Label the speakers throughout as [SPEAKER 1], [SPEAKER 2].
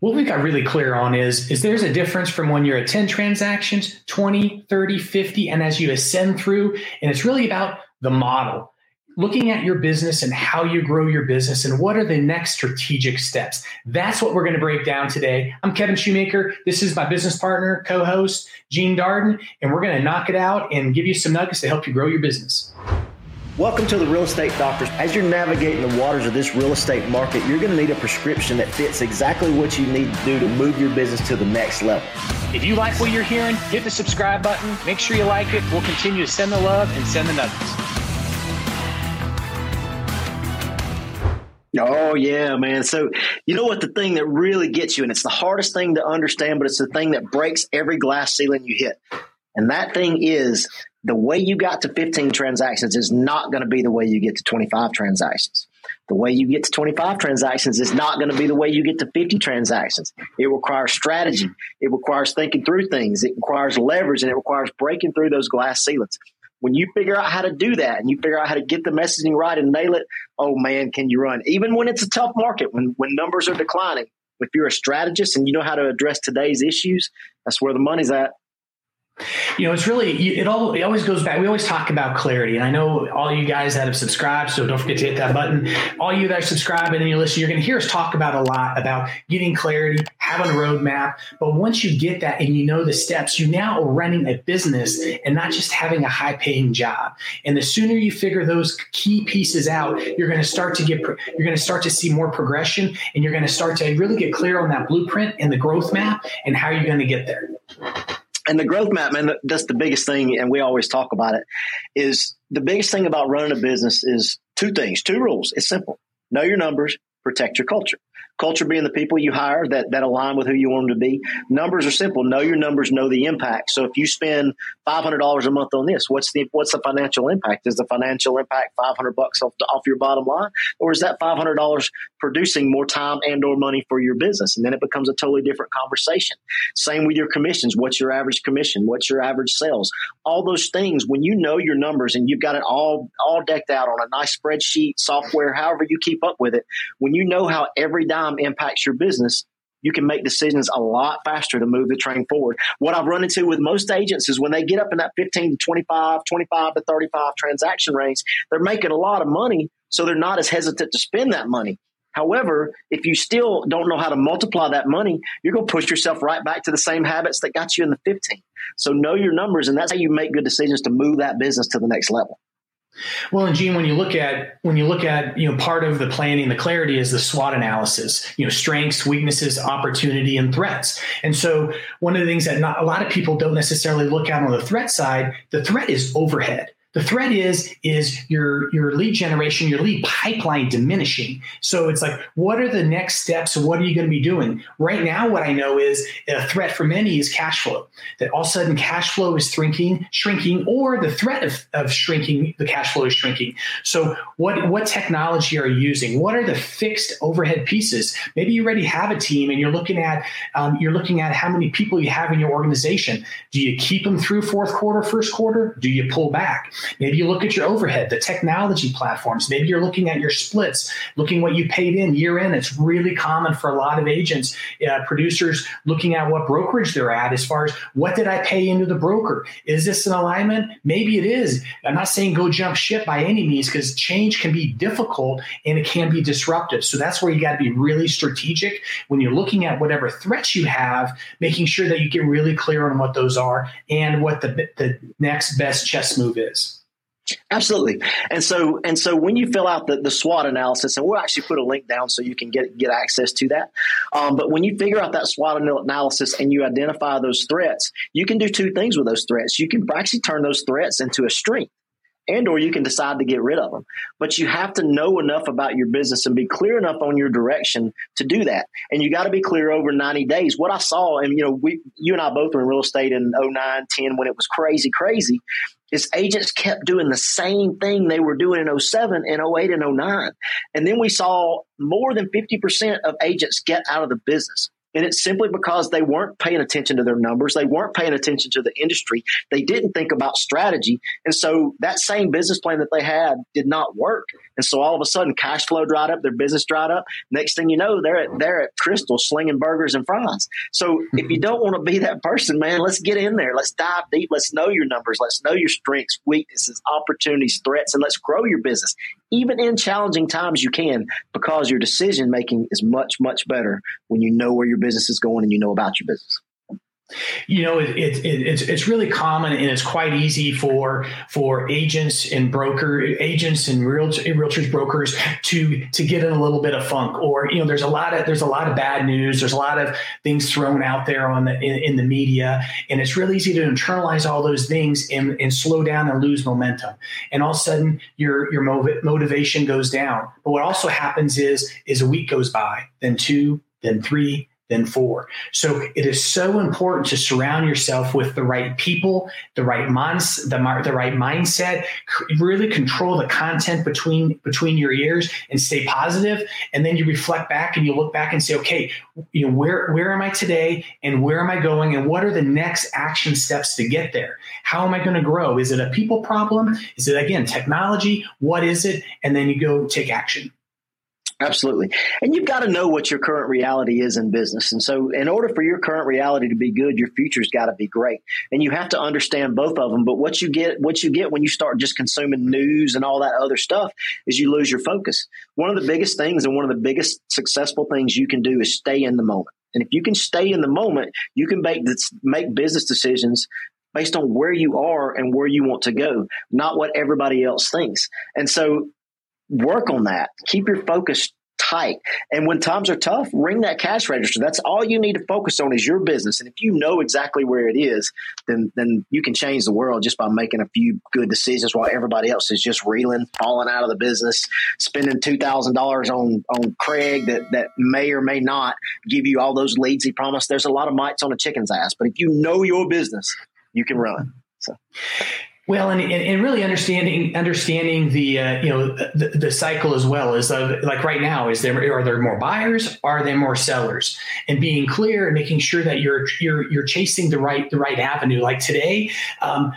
[SPEAKER 1] what we got really clear on is is there's a difference from when you're at 10 transactions 20 30 50 and as you ascend through and it's really about the model. Looking at your business and how you grow your business and what are the next strategic steps. That's what we're going to break down today. I'm kevin shoemaker. This is my business partner co-host gene darden and we're going to knock it out and give you some nuggets to help you grow your business
[SPEAKER 2] Welcome to the Real Estate Doctors. As you're navigating the waters of this real estate market, you're going to need a prescription that fits exactly what you need to do to move your business to the next level.
[SPEAKER 1] If you like what you're hearing, hit the subscribe button. Make sure you like it. We'll continue to send the love and send the nuggets.
[SPEAKER 2] Oh yeah, man. So you know what the thing that really gets you, and it's the hardest thing to understand, but it's the thing that breaks every glass ceiling you hit. And that thing is the way you got to 15 transactions is not going to be the way you get to 25 transactions. The way you get to 25 transactions is not going to be the way you get to 50 transactions. It requires strategy. It requires thinking through things. It requires leverage and it requires breaking through those glass ceilings. When you figure out how to do that and you figure out how to get the messaging right and nail it, oh man, can you run? Even when it's a tough market, when, when numbers are declining, if you're a strategist and you know how to address today's issues, that's where the money's at.
[SPEAKER 1] You know, it's really it all it always goes back. We always talk about clarity, and I know all you guys that have subscribed, so don't forget to hit that button. All you that are subscribed and you listen, you're going to hear us talk about a lot about getting clarity, having a roadmap. But once you get that and you know the steps, you now are running a business and not just having a high paying job. And the sooner you figure those key pieces out, you're going to start to get you're going to start to see more progression, and you're going to start to really get clear on that blueprint and the growth map and how you're going to get there
[SPEAKER 2] and the growth map, man, that's the biggest thing, and we always talk about it. Is the biggest thing about running a business is two things, two rules. It's simple: know your numbers, protect your culture. Culture being the people you hire that, that align with who you want them to be. Numbers are simple. Know your numbers, know the impact. So if you spend five hundred dollars a month on this, what's the what's the financial impact? Is the financial impact five hundred bucks off, off your bottom line, or is that five hundred dollars producing more time and or money for your business? And then it becomes a totally different conversation. Same with your commissions. What's your average commission? What's your average sales? All those things. When you know your numbers and you've got it all all decked out on a nice spreadsheet, software, however you keep up with it, when you know how every dime time impacts your business, you can make decisions a lot faster to move the train forward. What I've run into with most agents is when they get up in that 15 to 25, 25 to 35 transaction range, they're making a lot of money, so they're not as hesitant to spend that money. However, if you still don't know how to multiply that money, you're going to push yourself right back to the same habits that got you in the 15. So know your numbers, and that's how you make good decisions to move that business to the next level.
[SPEAKER 1] Well, and Gene, when you look at when you look at you know part of the planning, the clarity is the SWOT analysis. You know, strengths, weaknesses, opportunity, and threats. And so, one of the things that not, a lot of people don't necessarily look at on the threat side, the threat is overhead. The threat is is your your lead generation, your lead pipeline diminishing. So it's like, what are the next steps? What are you going to be doing? Right now, what I know is a threat for many is cash flow. That all of a sudden cash flow is shrinking, shrinking, or the threat of, of shrinking, the cash flow is shrinking. So what what technology are you using? What are the fixed overhead pieces? Maybe you already have a team and you're looking at um, you're looking at how many people you have in your organization. Do you keep them through fourth quarter, first quarter? Do you pull back? Maybe you look at your overhead, the technology platforms. Maybe you're looking at your splits, looking what you paid in year in. It's really common for a lot of agents, uh, producers looking at what brokerage they're at as far as what did I pay into the broker? Is this an alignment? Maybe it is. I'm not saying go jump ship by any means because change can be difficult and it can be disruptive. So that's where you got to be really strategic when you're looking at whatever threats you have, making sure that you get really clear on what those are and what the, the next best chess move is.
[SPEAKER 2] Absolutely. And so and so when you fill out the, the SWOT analysis, and we'll actually put a link down so you can get get access to that. Um, but when you figure out that SWOT analysis and you identify those threats, you can do two things with those threats. You can actually turn those threats into a strength and or you can decide to get rid of them but you have to know enough about your business and be clear enough on your direction to do that and you got to be clear over 90 days what i saw and you know we you and i both were in real estate in 09 10 when it was crazy crazy is agents kept doing the same thing they were doing in 07 and 08 and 09 and then we saw more than 50% of agents get out of the business And it's simply because they weren't paying attention to their numbers. They weren't paying attention to the industry. They didn't think about strategy. And so that same business plan that they had did not work. And so all of a sudden cash flow dried up, their business dried up. Next thing you know, they're at, they're at Krystal slinging burgers and fries. So if you don't want to be that person, man, let's get in there. Let's dive deep. Let's know your numbers. Let's know your strengths, weaknesses, opportunities, threats, and let's grow your business. Even in challenging times, you can because your decision making is much, much better when you know where your business is going and you know about your business.
[SPEAKER 1] You know, it, it, it's it's really common and it's quite easy for for agents and broker agents and real realtors brokers to to get in a little bit of funk or you know there's a lot of there's a lot of bad news. There's a lot of things thrown out there on the in, in the media and it's really easy to internalize all those things and, and slow down and lose momentum. And all of a sudden your your motivation goes down. But what also happens is is a week goes by then two then three than four. So it is so important to surround yourself with the right people, the right minds, the, the right mindset, really control the content between between your ears and stay positive. And then you reflect back and you look back and say, okay, you know, where where am I today and where am I going and what are the next action steps to get there? How am I going to grow? Is it a people problem? Is it again technology? What is it? And then you go take action.
[SPEAKER 2] Absolutely. And you've got to know what your current reality is in business. And so, in order for your current reality to be good, your future's got to be great. And you have to understand both of them. But what you get, what you get when you start just consuming news and all that other stuff is you lose your focus. One of the biggest things and one of the biggest successful things you can do is stay in the moment. And if you can stay in the moment, you can make make business decisions based on where you are and where you want to go, not what everybody else thinks. And so work on that. Keep your focus tight. And when times are tough, ring that cash register. That's all you need to focus on is your business. And if you know exactly where it is, then then you can change the world just by making a few good decisions while everybody else is just reeling, falling out of the business, spending two thousand dollars on on Craig that that may or may not give you all those leads he promised. There's a lot of mites on a chicken's ass. But if you know your business, you can run. So
[SPEAKER 1] well, and, and really understanding understanding the uh, you know the, the, cycle as well is uh, like right now is there are there more buyers are there more sellers and being clear and making sure that you're you're you're chasing the right the right avenue like today um,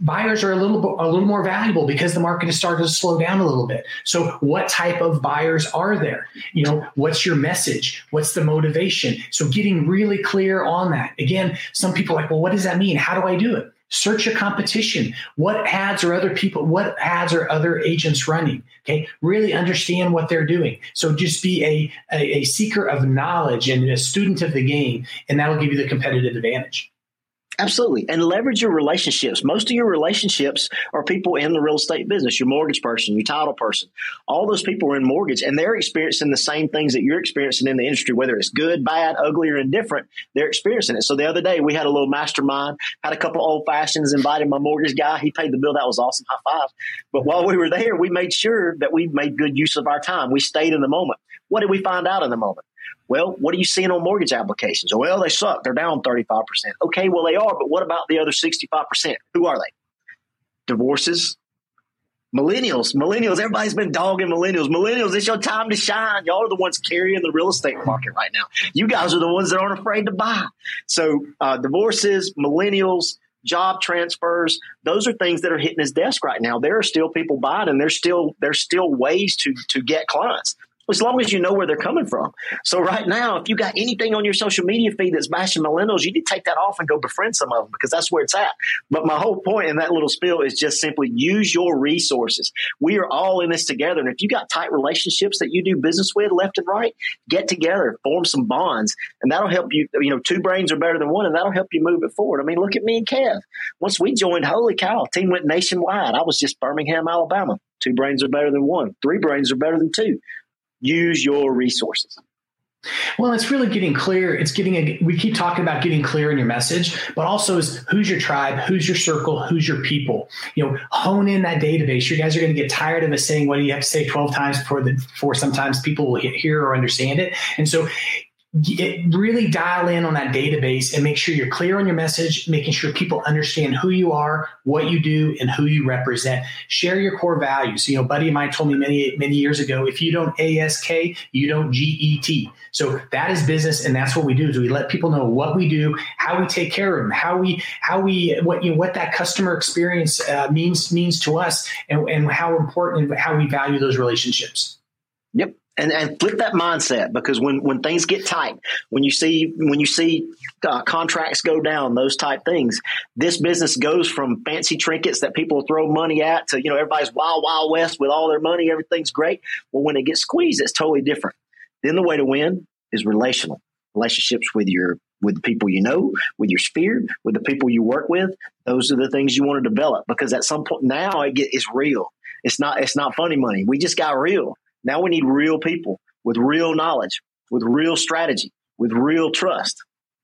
[SPEAKER 1] buyers are a little a little more valuable because the market has started to slow down a little bit. So what type of buyers are there? You know, what's your message? What's the motivation? So getting really clear on that. Again, some people are like, well, what does that mean? How do I do it? Search your competition. What ads are other people, what ads are other agents running? Okay. Really understand what they're doing. So just be a, a, a seeker of knowledge and a student of the game, and that'll give you the competitive advantage.
[SPEAKER 2] Absolutely. And leverage your relationships. Most of your relationships are people in the real estate business, your mortgage person, your title person. All those people are in mortgage and they're experiencing the same things that you're experiencing in the industry, whether it's good, bad, ugly, or indifferent. They're experiencing it. So the other day we had a little mastermind, had a couple old fashions, invited my mortgage guy. He paid the bill. That was awesome. High five. But while we were there, we made sure that we made good use of our time. We stayed in the moment. What did we find out in the moment? Well, what are you seeing on mortgage applications? Well, they suck. They're down 35%. Okay, well, they are, but what about the other 65%? Who are they? Divorces, millennials, millennials. Everybody's been dogging millennials. Millennials, it's your time to shine. Y'all are the ones carrying the real estate market right now. You guys are the ones that aren't afraid to buy. So, uh, divorces, millennials, job transfers, those are things that are hitting his desk right now. There are still people buying and there's still, there's still ways to, to get clients as long as you know where they're coming from. So right now, if you got anything on your social media feed that's bashing millennials, you need to take that off and go befriend some of them because that's where it's at. But my whole point in that little spiel is just simply use your resources. We are all in this together. And if you got tight relationships that you do business with left and right, get together, form some bonds, and that'll help you. You know, two brains are better than one, and that'll help you move it forward. I mean, look at me and Kev. Once we joined, holy cow, team went nationwide. I was just Birmingham, Alabama. Two brains are better than one. Three brains are better than two use your resources.
[SPEAKER 1] Well, it's really getting clear. It's getting a, we keep talking about getting clear in your message, but also is who's your tribe, who's your circle, who's your people. You know, hone in that database. You guys are going to get tired of us saying what do you have to say 12 times before the before sometimes people will hear or understand it. And so get, really dial in on that database and make sure you're clear on your message, making sure people understand who you are, what you do, and who you represent. Share your core values. You know, buddy of mine told me many, many years ago, if you don't ASK, you don't GET. So that is business, and that's what we do. Is we let people know what we do, how we take care of them, how we, how we, what you know, what that customer experience uh, means means to us, and, and how important and how we value those relationships.
[SPEAKER 2] Yep and and flip that mindset because when when things get tight, when you see when you see uh, contracts go down, those type things, this business goes from fancy trinkets that people throw money at to you know everybody's wild wild west with all their money, everything's great. Well, when it gets squeezed, it's totally different. Then the way to win is relational relationships with your with the people you know, with your sphere, with the people you work with. Those are the things you want to develop because at some point now it get, it's real. It's not it's not funny money. We just got real now we need real people with real knowledge, with real strategy, with real trust.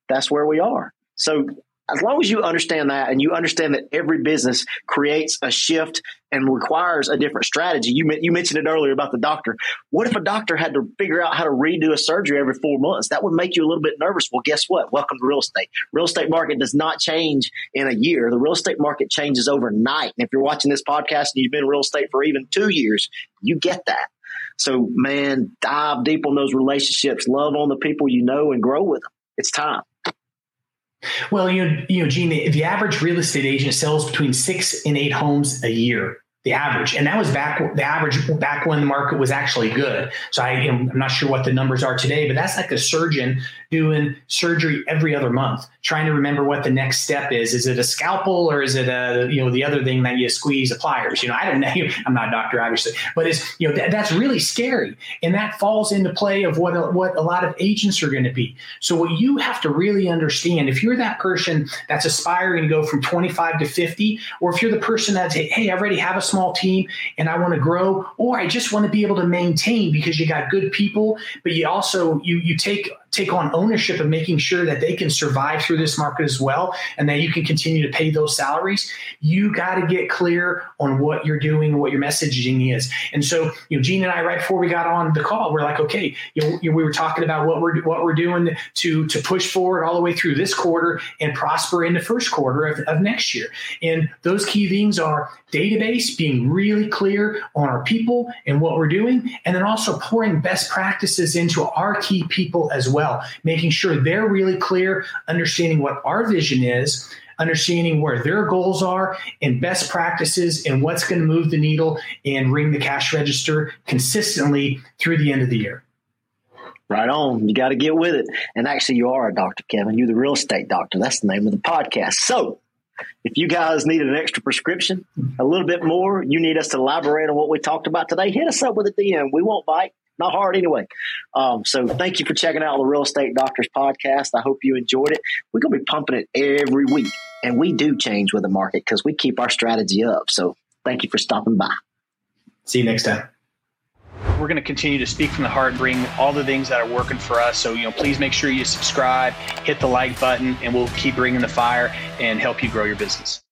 [SPEAKER 2] That's where we are. So as long as you understand that and you understand that every business creates a shift and requires a different strategy. You, you mentioned it earlier about the doctor. What if a doctor had to figure out how to redo a surgery every four months? That would make you a little bit nervous. Well, guess what? Welcome to real estate. Real estate market does not change in a year. The real estate market changes overnight. And if you're watching this podcast and you've been in real estate for even two years, you get that. So, man, dive deep on those relationships, love on the people you know, and grow with them. It's time.
[SPEAKER 1] Well, you know, you know, Gene, the average real estate agent sells between six and eight homes a year the average. And that was back the average back when the market was actually good. So I, am not sure what the numbers are today, but that's like a surgeon doing surgery every other month, trying to remember what the next step is. Is it a scalpel or is it a, you know, the other thing that you squeeze the pliers? You know, I don't know. I'm not a doctor, obviously, but it's, you know, that, that's really scary. And that falls into play of what, what a lot of agents are going to be. So what you have to really understand, if you're that person that's aspiring to go from 25 to 50, or if you're the person that's, hey, I already have a small team and I want to grow, or I just want to be able to maintain because you got good people, but you also you you take take on ownership of making sure that they can survive through this market as well and that you can continue to pay those salaries you got to get clear on what you're doing what your messaging is. And so you know gene and i right before we got on the call we're like okay you know, we were talking about what we're what we're doing to to push forward all the way through this quarter and prosper in the first quarter of, of next year. And those key things are database being really clear on our people and what we're doing and then also pouring best practices into our key people as well well, making sure they're really clear, understanding what our vision is, understanding where their goals are and best practices and what's going to move the needle and ring the cash register consistently through the end of the year.
[SPEAKER 2] Right on. You got to get with it. And actually, you are a doctor, Kevin. You're the real estate doctor. That's the name of the podcast. So, if you guys need an extra prescription, a little bit more, you need us to elaborate on what we talked about today, hit us up with a DM. We won't bite not hard anyway. Um, so thank you for checking out the Real Estate Doctors podcast. I hope you enjoyed it. We're going to be pumping it every week, and we do change with the market because we keep our strategy up. So thank you for stopping by.
[SPEAKER 1] See you next time. We're going to continue to speak from the heart, bring all the things that are working for us. So, you know, please make sure you subscribe, hit the like button, and we'll keep bringing the fire and help you grow your business.